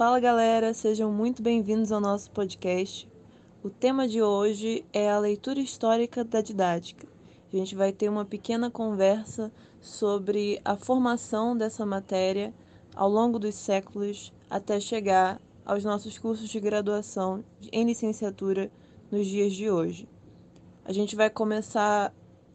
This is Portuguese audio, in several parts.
Fala galera, sejam muito bem-vindos ao nosso podcast. O tema de hoje é a leitura histórica da didática. A gente vai ter uma pequena conversa sobre a formação dessa matéria ao longo dos séculos até chegar aos nossos cursos de graduação em licenciatura nos dias de hoje. A gente vai começar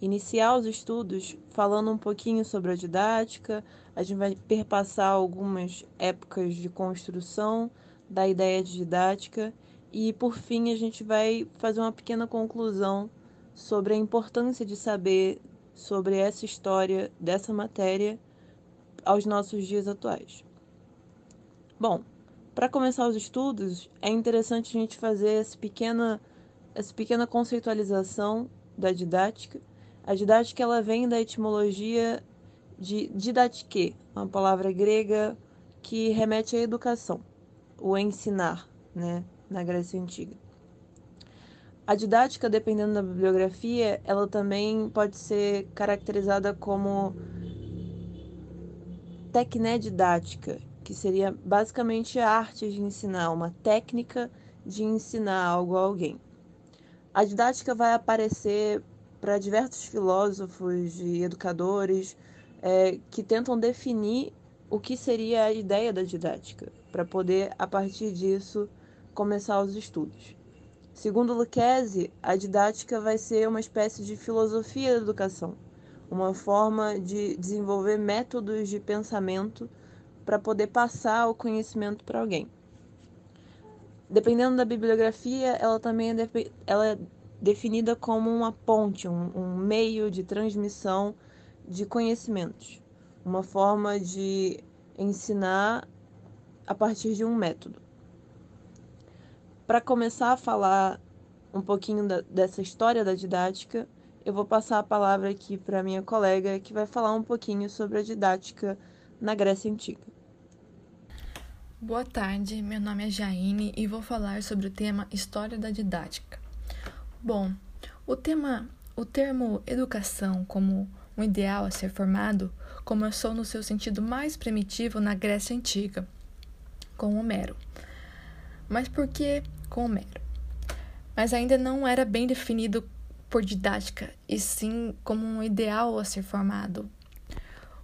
iniciar os estudos falando um pouquinho sobre a didática, a gente vai perpassar algumas épocas de construção da ideia de didática e, por fim, a gente vai fazer uma pequena conclusão sobre a importância de saber sobre essa história dessa matéria aos nossos dias atuais. Bom, para começar os estudos, é interessante a gente fazer essa pequena, essa pequena conceitualização da didática. A didática ela vem da etimologia de didatike, uma palavra grega que remete à educação, o ensinar, né, na Grécia Antiga. A didática, dependendo da bibliografia, ela também pode ser caracterizada como tecnedidática, que seria basicamente a arte de ensinar, uma técnica de ensinar algo a alguém. A didática vai aparecer para diversos filósofos e educadores é, que tentam definir o que seria a ideia da didática, para poder, a partir disso, começar os estudos. Segundo Lucchese, a didática vai ser uma espécie de filosofia da educação, uma forma de desenvolver métodos de pensamento para poder passar o conhecimento para alguém. Dependendo da bibliografia, ela também é, ela é definida como uma ponte, um, um meio de transmissão de conhecimentos, uma forma de ensinar a partir de um método. Para começar a falar um pouquinho da, dessa história da didática, eu vou passar a palavra aqui para minha colega que vai falar um pouquinho sobre a didática na Grécia Antiga. Boa tarde, meu nome é Jaine e vou falar sobre o tema História da Didática. Bom, o tema, o termo educação como um ideal a ser formado começou no seu sentido mais primitivo na Grécia Antiga, com Homero. Mas por que com Homero? Mas ainda não era bem definido por didática, e sim como um ideal a ser formado.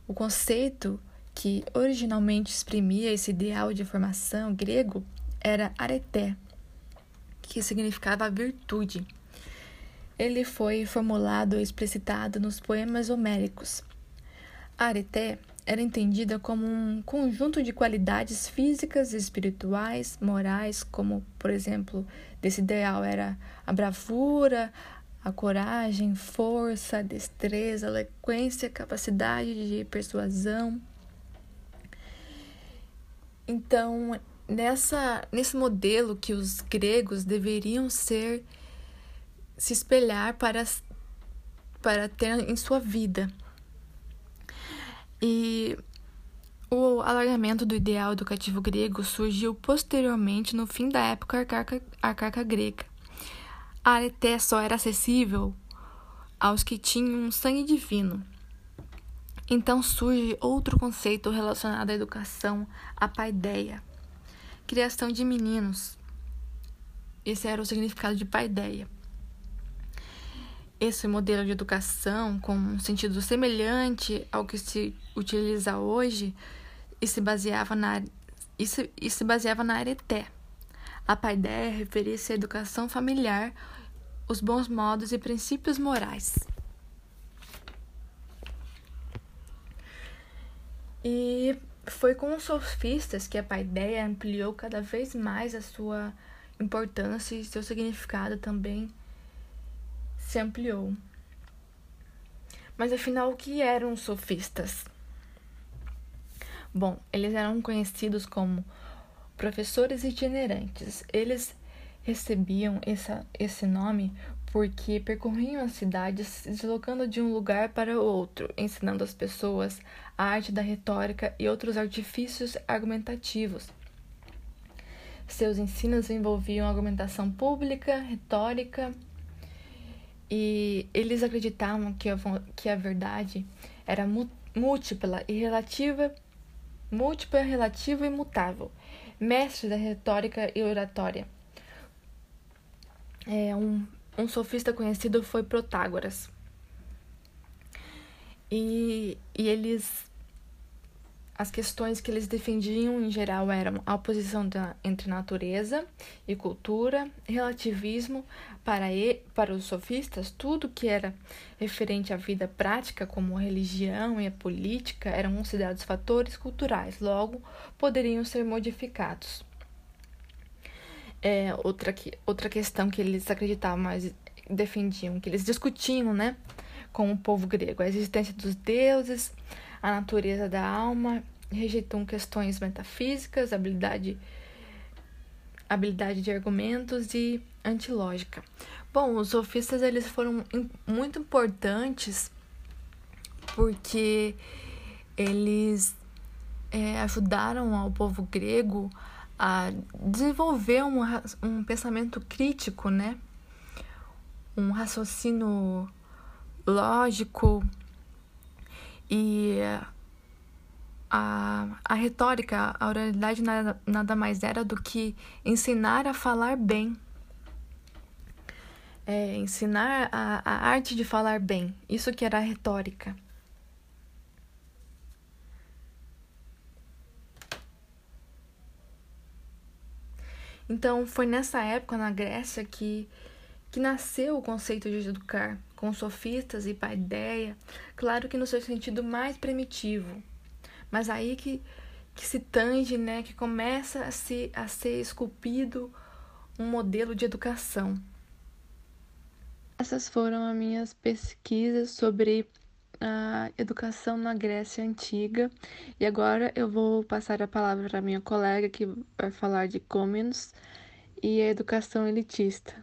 O conceito que originalmente exprimia esse ideal de formação grego era areté, que significava virtude ele foi formulado e explicitado nos poemas homéricos. A era entendida como um conjunto de qualidades físicas, espirituais, morais, como, por exemplo, desse ideal era a bravura, a coragem, força, destreza, eloquência, capacidade de persuasão. Então, nessa, nesse modelo que os gregos deveriam ser se espelhar para, para ter em sua vida. E o alargamento do ideal educativo grego surgiu posteriormente no fim da época arcaica, arcaica grega. A areté só era acessível aos que tinham um sangue divino. Então surge outro conceito relacionado à educação, a paideia, criação de meninos. Esse era o significado de paideia esse modelo de educação com um sentido semelhante ao que se utiliza hoje e se baseava na, e se, e se baseava na areté. A paideia referia-se à educação familiar, os bons modos e princípios morais. E foi com os sofistas que a paideia ampliou cada vez mais a sua importância e seu significado também se ampliou. Mas afinal, o que eram os sofistas? Bom, eles eram conhecidos como professores itinerantes. Eles recebiam essa, esse nome porque percorriam as cidades se deslocando de um lugar para outro, ensinando às pessoas a arte da retórica e outros artifícios argumentativos. Seus ensinos envolviam argumentação pública, retórica e eles acreditavam que a, que a verdade era múltipla e relativa múltipla, relativa e imutável, mestre da retórica e oratória. É, um, um sofista conhecido foi Protágoras. E, e eles as questões que eles defendiam em geral eram a oposição da, entre natureza e cultura, relativismo. Para, e, para os sofistas, tudo que era referente à vida prática, como a religião e a política, eram considerados fatores culturais, logo poderiam ser modificados. É, outra, outra questão que eles acreditavam, mas defendiam, que eles discutiam né, com o povo grego, a existência dos deuses, a natureza da alma, rejeitam questões metafísicas, habilidade, habilidade de argumentos e antilógica. Bom, os sofistas eles foram muito importantes porque eles é, ajudaram ao povo grego a desenvolver um, um pensamento crítico, né? Um raciocínio lógico e a, a retórica, a oralidade nada, nada mais era do que ensinar a falar bem. É, ensinar a, a arte de falar bem. Isso que era a retórica. Então, foi nessa época, na Grécia, que, que nasceu o conceito de educar, com sofistas e paideia, claro que no seu sentido mais primitivo, mas aí que, que se tange, né, que começa a, se, a ser esculpido um modelo de educação. Essas foram as minhas pesquisas sobre a educação na Grécia Antiga. E agora eu vou passar a palavra para minha colega que vai falar de Comens e a educação elitista.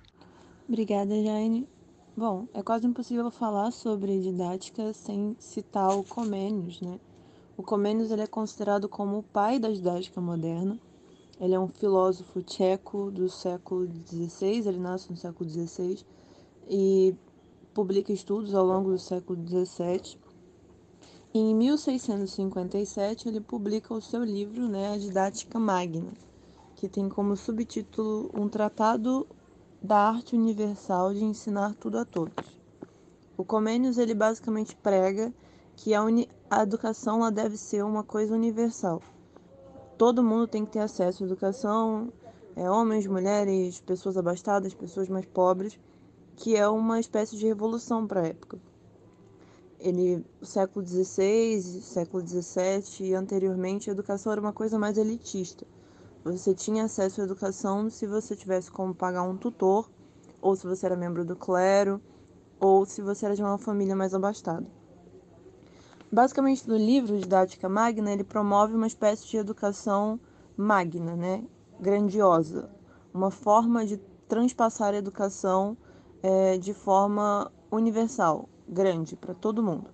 Obrigada, Jane. Bom, é quase impossível falar sobre didática sem citar o Comênios, né? O Comênios ele é considerado como o pai da didática moderna. Ele é um filósofo tcheco do século XVI, ele nasce no século XVI e publica estudos ao longo do século XVII. Em 1657 ele publica o seu livro, né, a Didática Magna, que tem como subtítulo um tratado da arte universal de ensinar tudo a todos. O Comênios ele basicamente prega que a, a educação ela deve ser uma coisa universal. Todo mundo tem que ter acesso à educação, é, homens, mulheres, pessoas abastadas, pessoas mais pobres, que é uma espécie de revolução para a época. Ele, século XVI, século XVII e anteriormente, a educação era uma coisa mais elitista você tinha acesso à educação se você tivesse como pagar um tutor, ou se você era membro do clero, ou se você era de uma família mais abastada. Basicamente, no livro Didática Magna, ele promove uma espécie de educação magna, né? grandiosa, uma forma de transpassar a educação é, de forma universal, grande, para todo mundo.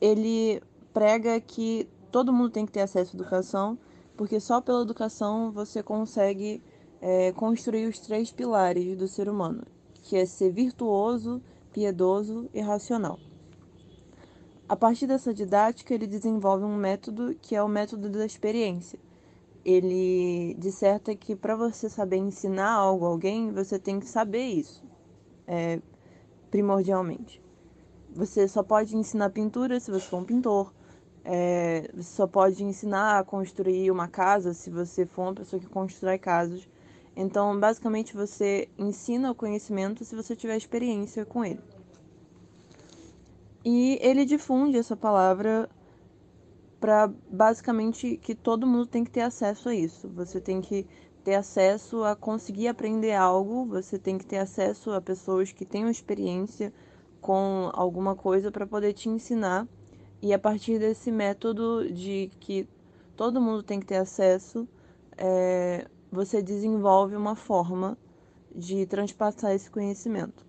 Ele prega que todo mundo tem que ter acesso à educação porque só pela educação você consegue é, construir os três pilares do ser humano, que é ser virtuoso, piedoso e racional. A partir dessa didática, ele desenvolve um método que é o método da experiência. Ele disserta que para você saber ensinar algo a alguém, você tem que saber isso, é, primordialmente. Você só pode ensinar pintura se você for um pintor. É, só pode ensinar a construir uma casa se você for uma pessoa que constrói casas. Então, basicamente, você ensina o conhecimento se você tiver experiência com ele. E ele difunde essa palavra para basicamente que todo mundo tem que ter acesso a isso. Você tem que ter acesso a conseguir aprender algo, você tem que ter acesso a pessoas que tenham experiência com alguma coisa para poder te ensinar e a partir desse método de que todo mundo tem que ter acesso, é, você desenvolve uma forma de transpassar esse conhecimento.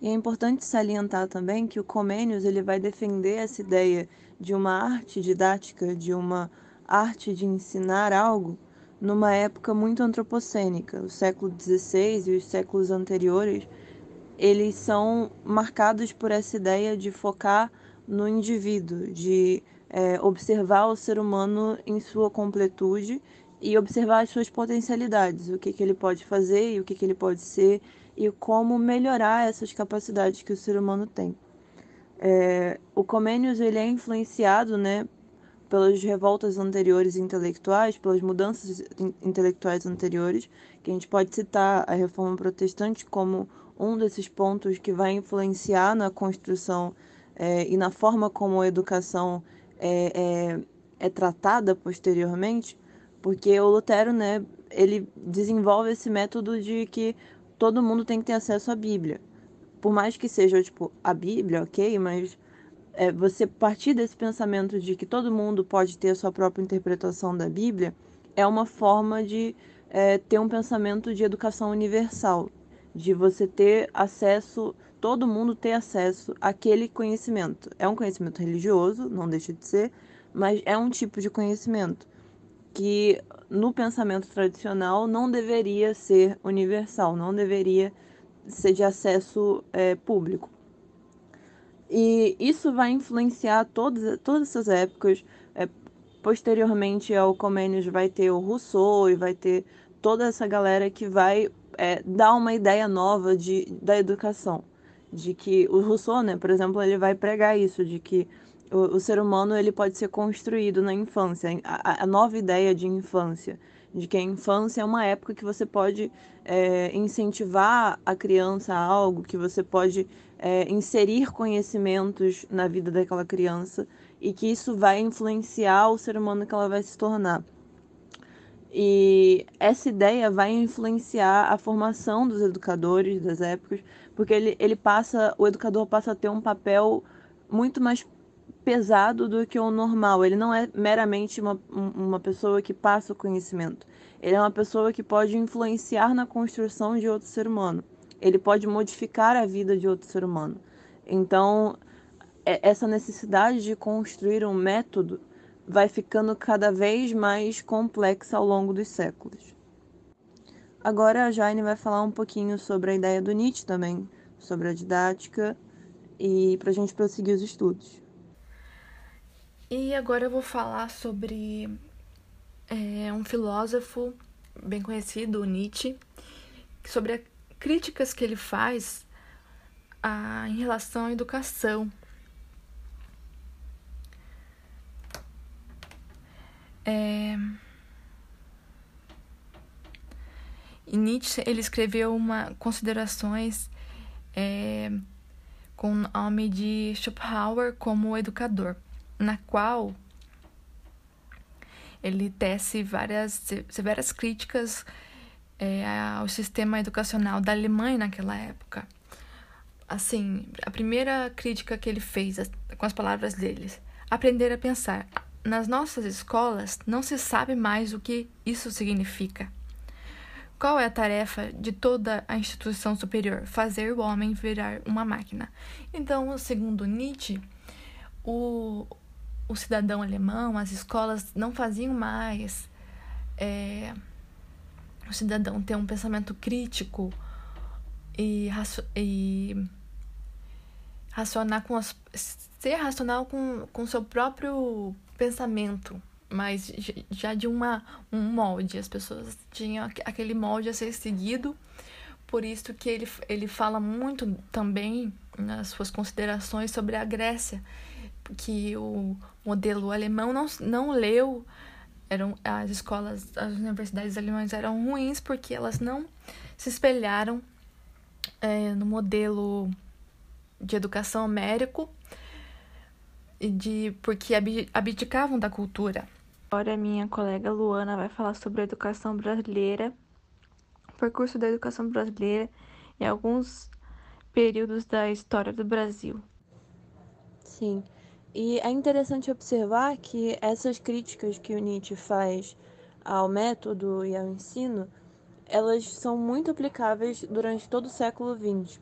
E é importante salientar também que o Comênios ele vai defender essa ideia de uma arte didática, de uma arte de ensinar algo, numa época muito antropocênica. O século XVI e os séculos anteriores eles são marcados por essa ideia de focar no indivíduo, de é, observar o ser humano em sua completude e observar as suas potencialidades, o que, que ele pode fazer e o que, que ele pode ser e como melhorar essas capacidades que o ser humano tem. É, o Comênios ele é influenciado né, pelas revoltas anteriores intelectuais, pelas mudanças intelectuais anteriores, que a gente pode citar a Reforma Protestante como um desses pontos que vai influenciar na construção é, e na forma como a educação é, é, é tratada posteriormente, porque o Lutero, né, ele desenvolve esse método de que todo mundo tem que ter acesso à Bíblia. Por mais que seja, tipo, a Bíblia, ok, mas é, você partir desse pensamento de que todo mundo pode ter a sua própria interpretação da Bíblia é uma forma de é, ter um pensamento de educação universal, de você ter acesso, todo mundo ter acesso àquele conhecimento. É um conhecimento religioso, não deixa de ser, mas é um tipo de conhecimento que no pensamento tradicional não deveria ser universal, não deveria ser de acesso é, público. E isso vai influenciar todas, todas essas épocas. É, posteriormente ao Comênios vai ter o Rousseau e vai ter toda essa galera que vai é, dar uma ideia nova de, da educação. De que o Rousseau, né, por exemplo, ele vai pregar isso, de que o, o ser humano ele pode ser construído na infância, a, a, nova ideia de infância, de que a infância é uma época que você pode é, incentivar a criança a algo, que você pode é, inserir conhecimentos na vida daquela criança e que isso vai influenciar o ser humano que ela vai se tornar. E essa ideia vai influenciar a formação dos educadores das épocas, porque ele, ele passa, o educador passa a ter um papel muito mais pesado do que o normal. Ele não é meramente uma, uma pessoa que passa o conhecimento. Ele é uma pessoa que pode influenciar na construção de outro ser humano. Ele pode modificar a vida de outro ser humano. Então, é, essa necessidade de construir um método vai ficando cada vez mais complexa ao longo dos séculos. Agora a Jaine vai falar um pouquinho sobre a ideia do Nietzsche também, sobre a didática e para a gente prosseguir os estudos. E agora eu vou falar sobre é, um filósofo bem conhecido, Nietzsche, sobre as críticas que ele faz a, em relação à educação. É... E Nietzsche ele escreveu uma considerações é, com o nome de Schopenhauer como educador na qual ele tece várias severas críticas é, ao sistema educacional da Alemanha naquela época. Assim, a primeira crítica que ele fez, com as palavras deles, aprender a pensar. Nas nossas escolas não se sabe mais o que isso significa. Qual é a tarefa de toda a instituição superior? Fazer o homem virar uma máquina. Então, segundo Nietzsche, o, o cidadão alemão, as escolas não faziam mais é, o cidadão ter um pensamento crítico e, e racionar com as, ser racional com o seu próprio pensamento, mas já de uma, um molde. As pessoas tinham aquele molde a ser seguido, por isso que ele, ele fala muito também nas suas considerações sobre a Grécia que o modelo alemão não, não leu, eram as escolas, as universidades alemãs eram ruins porque elas não se espelharam é, no modelo de educação américo e de porque abdicavam da cultura. Agora minha colega Luana vai falar sobre a educação brasileira, o percurso da educação brasileira e alguns períodos da história do Brasil. Sim. E é interessante observar que essas críticas que o Nietzsche faz ao método e ao ensino, elas são muito aplicáveis durante todo o século XX.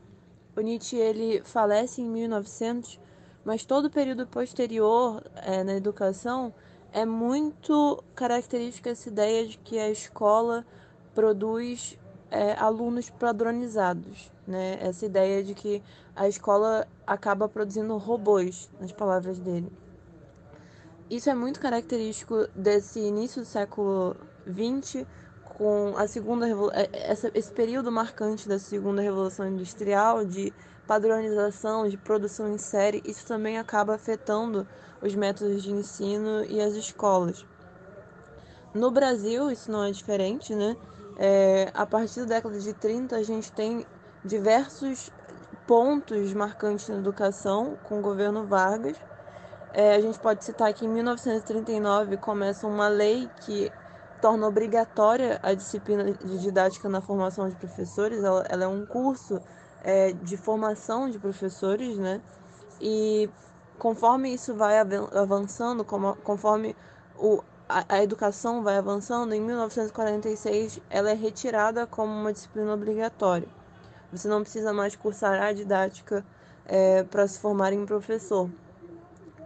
O Nietzsche ele falece em 1900, mas todo o período posterior é, na educação é muito característica essa ideia de que a escola produz é, alunos padronizados, né? Essa ideia de que a escola acaba produzindo robôs, nas palavras dele. Isso é muito característico desse início do século XX, com a segunda é, essa, esse período marcante da segunda revolução industrial de padronização, de produção em série, isso também acaba afetando os métodos de ensino e as escolas. No Brasil, isso não é diferente, né? É, a partir da década de 30, a gente tem diversos pontos marcantes na educação com o governo Vargas. É, a gente pode citar que em 1939 começa uma lei que torna obrigatória a disciplina de didática na formação de professores. Ela, ela é um curso é, de formação de professores, né? E conforme isso vai avançando, conforme o, a, a educação vai avançando, em 1946 ela é retirada como uma disciplina obrigatória. Você não precisa mais cursar a didática é, para se formar em professor.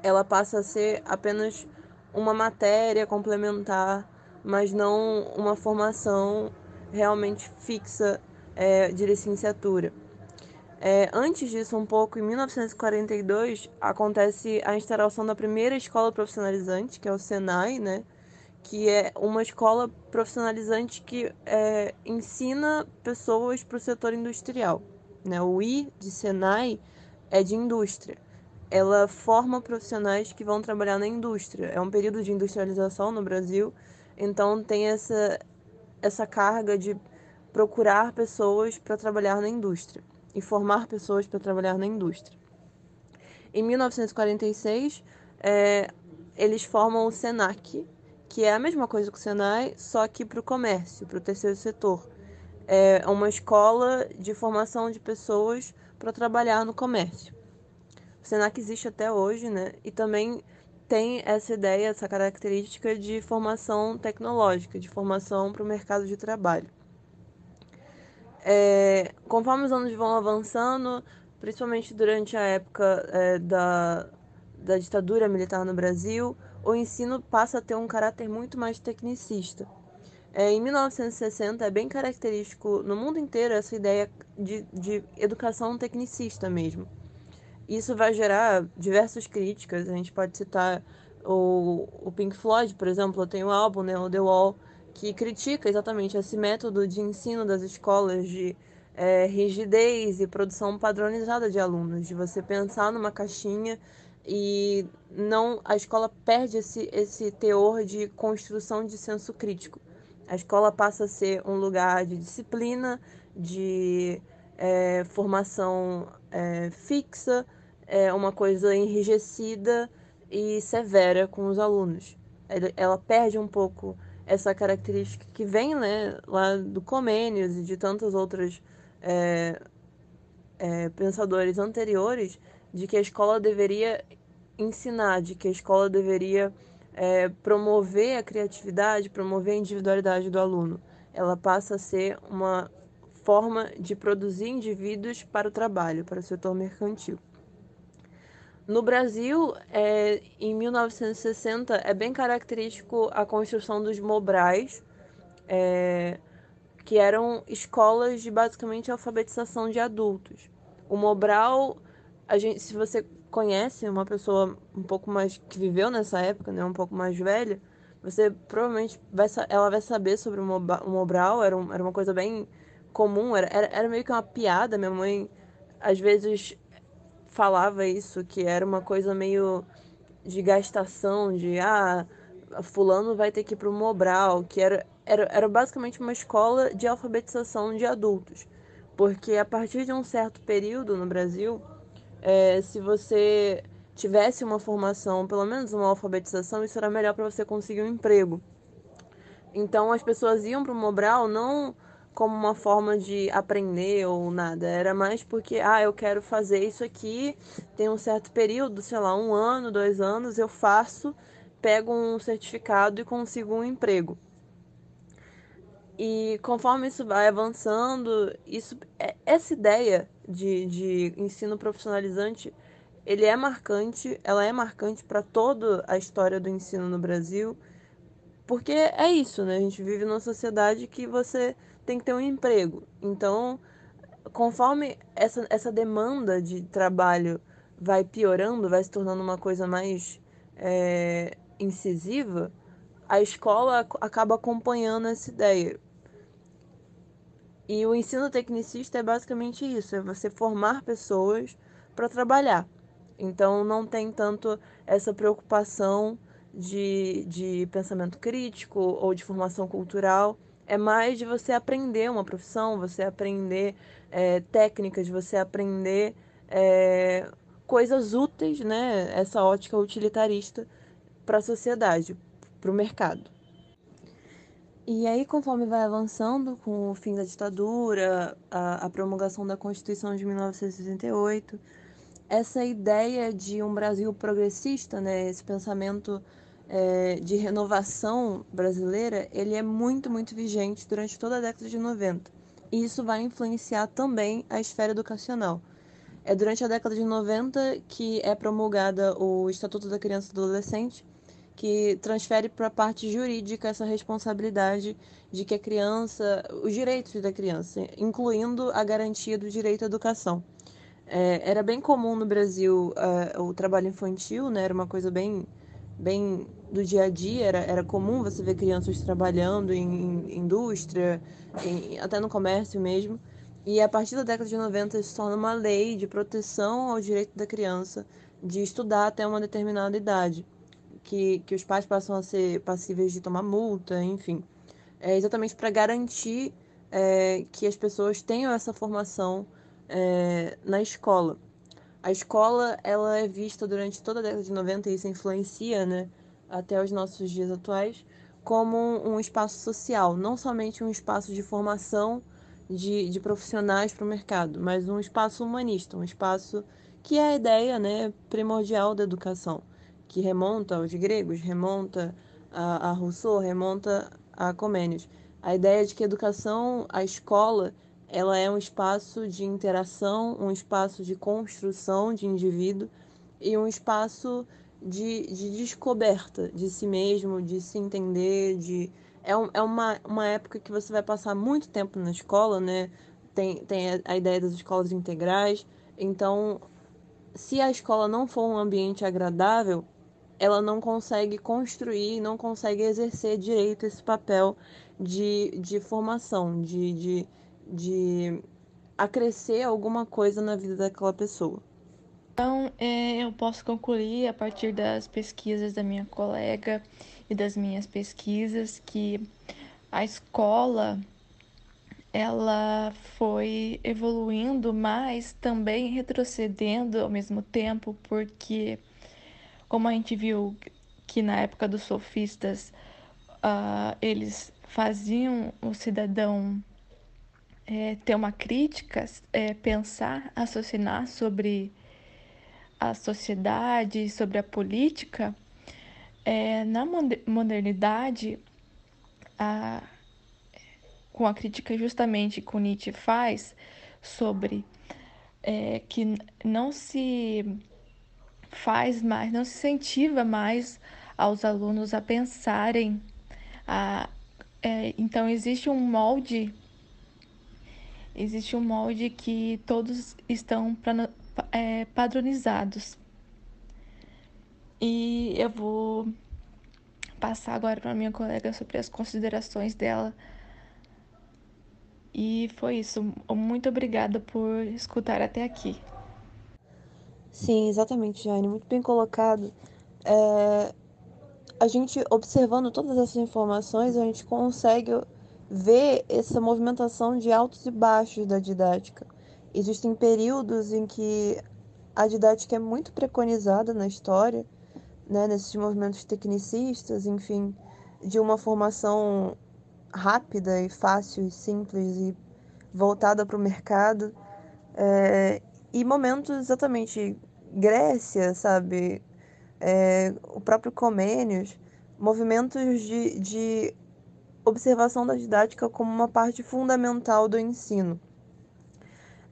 Ela passa a ser apenas uma matéria complementar, mas não uma formação realmente fixa é, de licenciatura. É, antes disso, um pouco, em 1942, acontece a instalação da primeira escola profissionalizante, que é o Senai, né? que é uma escola profissionalizante que é, ensina pessoas para o setor industrial. Né? O I de Senai é de indústria. Ela forma profissionais que vão trabalhar na indústria. É um período de industrialização no Brasil, então tem essa, essa carga de procurar pessoas para trabalhar na indústria e formar pessoas para trabalhar na indústria. Em 1946, é, eles formam o SENAC, que é a mesma coisa que o Senai, só que para o comércio, para o terceiro setor. É uma escola de formação de pessoas para trabalhar no comércio. O Senac existe até hoje, né? E também tem essa ideia, essa característica de formação tecnológica, de formação para o mercado de trabalho. É, conforme os anos vão avançando, principalmente durante a época é, da, da ditadura militar no Brasil, o ensino passa a ter um caráter muito mais tecnicista. É, em 1960 é bem característico no mundo inteiro essa ideia de, de educação tecnicista mesmo. Isso vai gerar diversas críticas. A gente pode citar o, o Pink Floyd, por exemplo, tem um álbum, né, o The Wall, que critica exatamente esse método de ensino das escolas de é, rigidez e produção padronizada de alunos, de você pensar numa caixinha e não a escola perde esse, esse teor de construção de senso crítico. A escola passa a ser um lugar de disciplina, de é, formação é, fixa, é uma coisa enrijecida e severa com os alunos. Ela perde um pouco essa característica que vem né, lá do Comênios e de tantos outros é, é, pensadores anteriores de que a escola deveria ensinar, de que a escola deveria é, promover a criatividade, promover a individualidade do aluno. Ela passa a ser uma forma de produzir indivíduos para o trabalho, para o setor mercantil. No Brasil, é, em 1960, é bem característico a construção dos Mobrais, é, que eram escolas de basicamente alfabetização de adultos. O Mobral, a gente, se você conhece uma pessoa um pouco mais que viveu nessa época, né, um pouco mais velha, você provavelmente vai ela vai saber sobre o Mobral, era, um, era uma coisa bem comum, era, era, era meio que uma piada. Minha mãe às vezes falava isso, que era uma coisa meio de gastação, de ah, fulano vai ter que ir pro Mobral, que era, era, era basicamente uma escola de alfabetização de adultos. Porque a partir de um certo período no Brasil, é, se você tivesse uma formação, pelo menos uma alfabetização, isso era melhor para você conseguir um emprego. Então as pessoas iam para o Mobral não como uma forma de aprender ou nada. Era mais porque, ah, eu quero fazer isso aqui, tem um certo período, sei lá, um ano, dois anos, eu faço, pego um certificado e consigo um emprego. E conforme isso vai avançando, isso, é, essa ideia de, de ensino profissionalizante, ele é marcante, ela é marcante para toda a história do ensino no Brasil, porque é isso, né? A gente vive numa sociedade que você tem que ter um emprego. Então, conforme essa, essa demanda de trabalho vai piorando, vai se tornando uma coisa mais é, incisiva, a escola acaba acompanhando essa ideia. E o ensino tecnicista é basicamente isso: é você formar pessoas para trabalhar. Então não tem tanto essa preocupação de, de pensamento crítico ou de formação cultural. É mais de você aprender uma profissão, você aprender é, técnicas, você aprender é, coisas úteis, né? Essa ótica utilitarista para a sociedade, para o mercado. E aí, conforme vai avançando com o fim da ditadura, a, a promulgação da Constituição de 1968, essa ideia de um Brasil progressista, né, esse pensamento é, de renovação brasileira, ele é muito, muito vigente durante toda a década de 90. E isso vai influenciar também a esfera educacional. É durante a década de 90 que é promulgada o Estatuto da Criança e do Adolescente, que transfere para a parte jurídica essa responsabilidade de que a criança, os direitos da criança, incluindo a garantia do direito à educação. É, era bem comum no Brasil uh, o trabalho infantil, né? Era uma coisa bem, bem do dia a dia. Era, era comum você ver crianças trabalhando em, em indústria, em, até no comércio mesmo. E a partir da década de 90 se torna uma lei de proteção ao direito da criança de estudar até uma determinada idade, que, que os pais passam a ser passíveis de tomar multa, enfim. É exatamente para garantir é, que as pessoas tenham essa formação é, na escola. A escola ela é vista durante toda a década de 90 e isso influencia, né, até os nossos dias atuais, como um espaço social, não somente um espaço de formação de, de profissionais para o mercado, mas um espaço humanista, um espaço que é a ideia né, primordial da educação, que remonta aos gregos, remonta a, a Rousseau, remonta a Comênios. A ideia de que a educação, a escola, ela é um espaço de interação, um espaço de construção de indivíduo e um espaço de, de descoberta de si mesmo, de se entender, de é, um, é uma, uma época que você vai passar muito tempo na escola, né? Tem, tem a, ideia das escolas integrais. Então, se a escola não for um ambiente agradável, ela não consegue construir, não consegue exercer direito esse papel de, de formação, de, de de acrescer alguma coisa na vida daquela pessoa. Então, é, eu posso concluir a partir das pesquisas da minha colega e das minhas pesquisas que a escola ela foi evoluindo, mas também retrocedendo ao mesmo tempo, porque como a gente viu que na época dos sofistas uh, eles faziam o cidadão é, ter uma crítica, é, pensar, raciocinar sobre a sociedade, sobre a política, é, na modernidade, a, com a crítica justamente que Nietzsche faz sobre é, que não se faz mais, não se incentiva mais aos alunos a pensarem. A, é, então, existe um molde existe um molde que todos estão é, padronizados. E eu vou passar agora para minha colega sobre as considerações dela. E foi isso. Muito obrigada por escutar até aqui. Sim, exatamente, Jane. Muito bem colocado. É... A gente, observando todas essas informações, a gente consegue ver essa movimentação de altos e baixos da didática. Existem períodos em que a didática é muito preconizada na história, né, nesses movimentos tecnicistas, enfim, de uma formação rápida e fácil e simples e voltada para o mercado. É, e momentos exatamente Grécia, sabe? É, o próprio Comênios, movimentos de, de observação da didática como uma parte fundamental do ensino.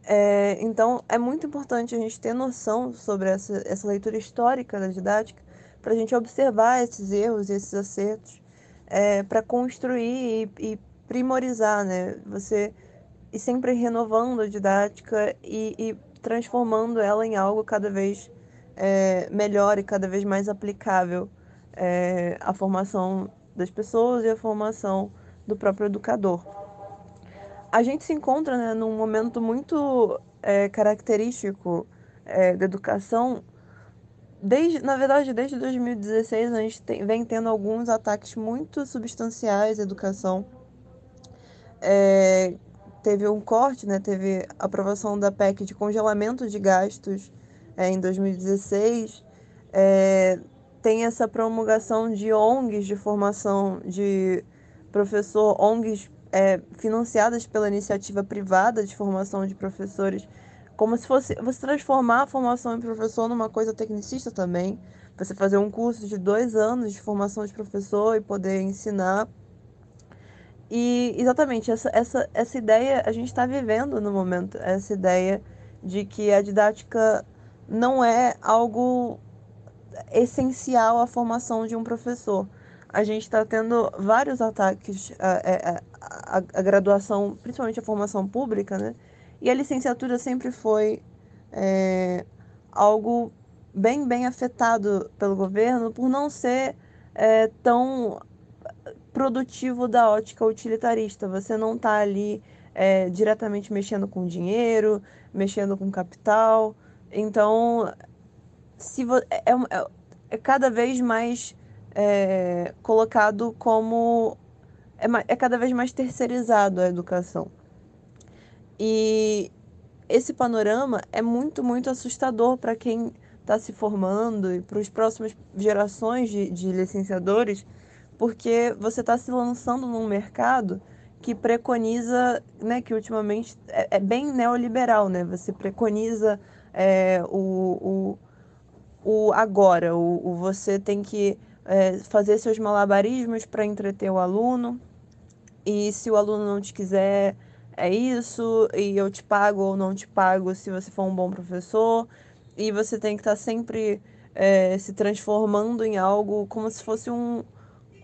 É, então, é muito importante a gente ter noção sobre essa, essa leitura histórica da didática para a gente observar esses erros e esses acertos, é, para construir e, e, primorizar, né? Você e sempre renovando a didática e, e transformando ela em algo cada vez é, melhor e cada vez mais aplicável é, à formação das pessoas e à formação do próprio educador. A gente se encontra né, num momento muito é, característico é, da educação. Desde, na verdade, desde 2016 a gente tem, vem tendo alguns ataques muito substanciais à educação. É, teve um corte, né? Teve a aprovação da PEC de congelamento de gastos é, em 2016. Tem essa promulgação de ONGs de formação de professor, ONGs é, financiadas pela iniciativa privada de formação de professores, como se fosse você transformar a formação de professor numa coisa tecnicista também. Você fazer um curso de dois anos de formação de professor e poder ensinar e exatamente essa, essa, essa ideia a gente está vivendo no momento, essa ideia de que a didática não é algo essencial à formação de um professor. A gente está tendo vários ataques à, à, à, graduação, principalmente a formação pública, né? E a licenciatura sempre foi é, algo bem, bem afetado pelo governo por não ser é, tão produtivo da ótica utilitarista. Você não está ali é, diretamente mexendo com dinheiro, mexendo com capital. Então, se é, é, é, é cada vez mais é, colocado como. É, é cada vez mais terceirizado a educação. E esse panorama é muito, muito assustador para quem está se formando e para as próximas gerações de, de licenciadores porque você está se lançando num mercado que preconiza, né, que ultimamente é, é bem neoliberal, né? Você preconiza é, o, o, o agora, o, o você tem que é, fazer seus malabarismos para entreter o aluno, e se o aluno não te quiser, é isso, e eu te pago ou não te pago se você for um bom professor, e você tem que estar tá sempre é, se transformando em algo como se fosse um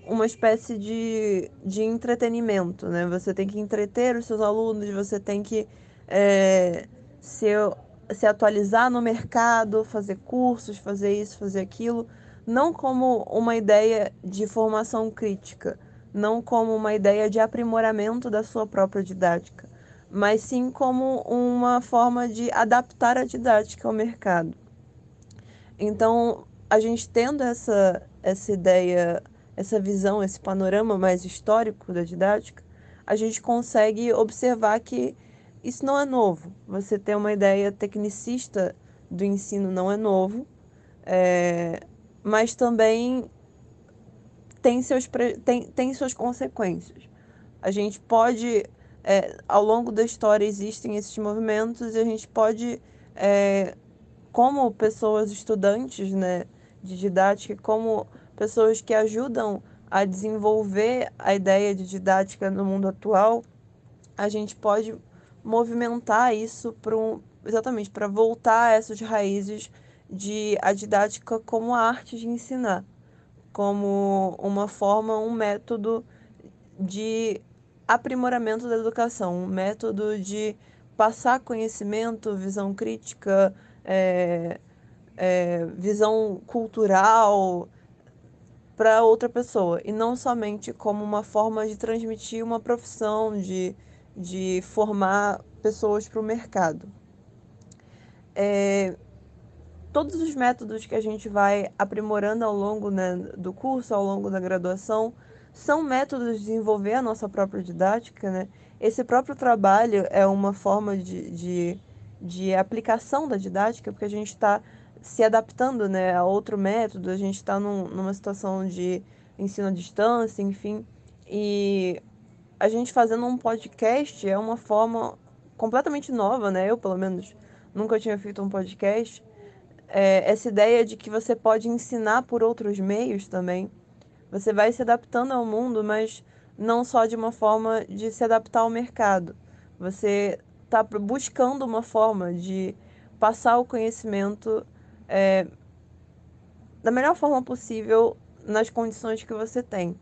uma espécie de, de entretenimento, né? Você tem que entreter os seus alunos, você tem que é, se, se atualizar no mercado, fazer cursos, fazer isso, fazer aquilo, não como uma ideia de formação crítica, não como uma ideia de aprimoramento da sua própria didática, mas sim como uma forma de adaptar a didática ao mercado. Então, a gente tendo essa, essa ideia essa visão, esse panorama mais histórico da didática, a gente consegue observar que isso não é novo. Você ter uma ideia tecnicista do ensino não é novo, é, mas também tem, seus, tem, tem suas consequências. A gente pode, é, ao longo da história, existem esses movimentos e a gente pode, é, como pessoas estudantes né, de didática, como pessoas que ajudam a desenvolver a ideia de didática no mundo atual, a gente pode movimentar isso para um, exatamente para voltar a essas raízes de a didática como a arte de ensinar, como uma forma, um método de aprimoramento da educação, um método de passar conhecimento, visão crítica, é, é, visão cultural, para outra pessoa e não somente como uma forma de transmitir uma profissão, de, de formar pessoas para o mercado. É, todos os métodos que a gente vai aprimorando ao longo né, do curso, ao longo da graduação, são métodos de desenvolver a nossa própria didática. Né? Esse próprio trabalho é uma forma de, de, de aplicação da didática, porque a gente está se adaptando né, a outro método, a gente está num, numa situação de ensino à distância, enfim, e a gente fazendo um podcast é uma forma completamente nova, né? Eu, pelo menos, nunca tinha feito um podcast. É, essa ideia de que você pode ensinar por outros meios também. Você vai se adaptando ao mundo, mas não só de uma forma de se adaptar ao mercado. Você está buscando uma forma de passar o conhecimento é, da melhor forma possível nas condições que você tem.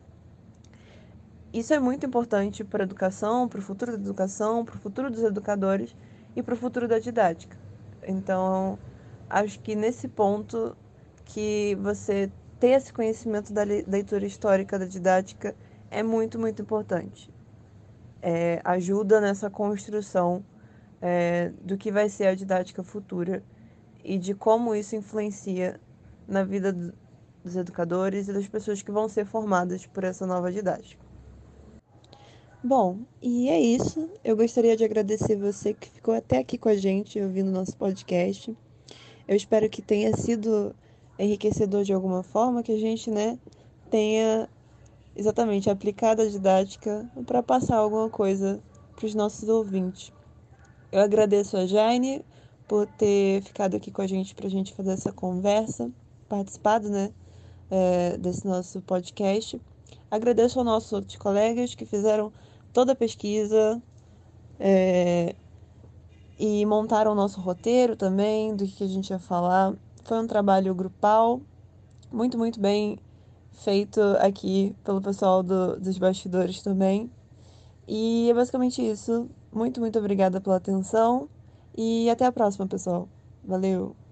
Isso é muito importante para a educação, para o futuro da educação, para o futuro dos educadores e para o futuro da didática. Então, acho que nesse ponto que você ter esse conhecimento da leitura histórica da didática é muito, muito importante. É, ajuda nessa construção é, do que vai ser a didática futura e de como isso influencia na vida dos educadores e das pessoas que vão ser formadas por essa nova didática. Bom, e é isso. Eu gostaria de agradecer você que ficou até aqui com a gente ouvindo nosso podcast. Eu espero que tenha sido enriquecedor de alguma forma, que a gente, né, tenha exatamente aplicado a didática para passar alguma coisa para os nossos ouvintes. Eu agradeço a Jaine por ter ficado aqui com a gente para a gente fazer essa conversa, participado, né, é, desse nosso podcast. Agradeço aos nossos outros colegas que fizeram toda a pesquisa é, e montaram o nosso roteiro também do que a gente ia falar. Foi um trabalho grupal, muito, muito bem feito aqui pelo pessoal do, dos bastidores também. E é basicamente isso. Muito, muito obrigada pela atenção e até a próxima, pessoal. Valeu!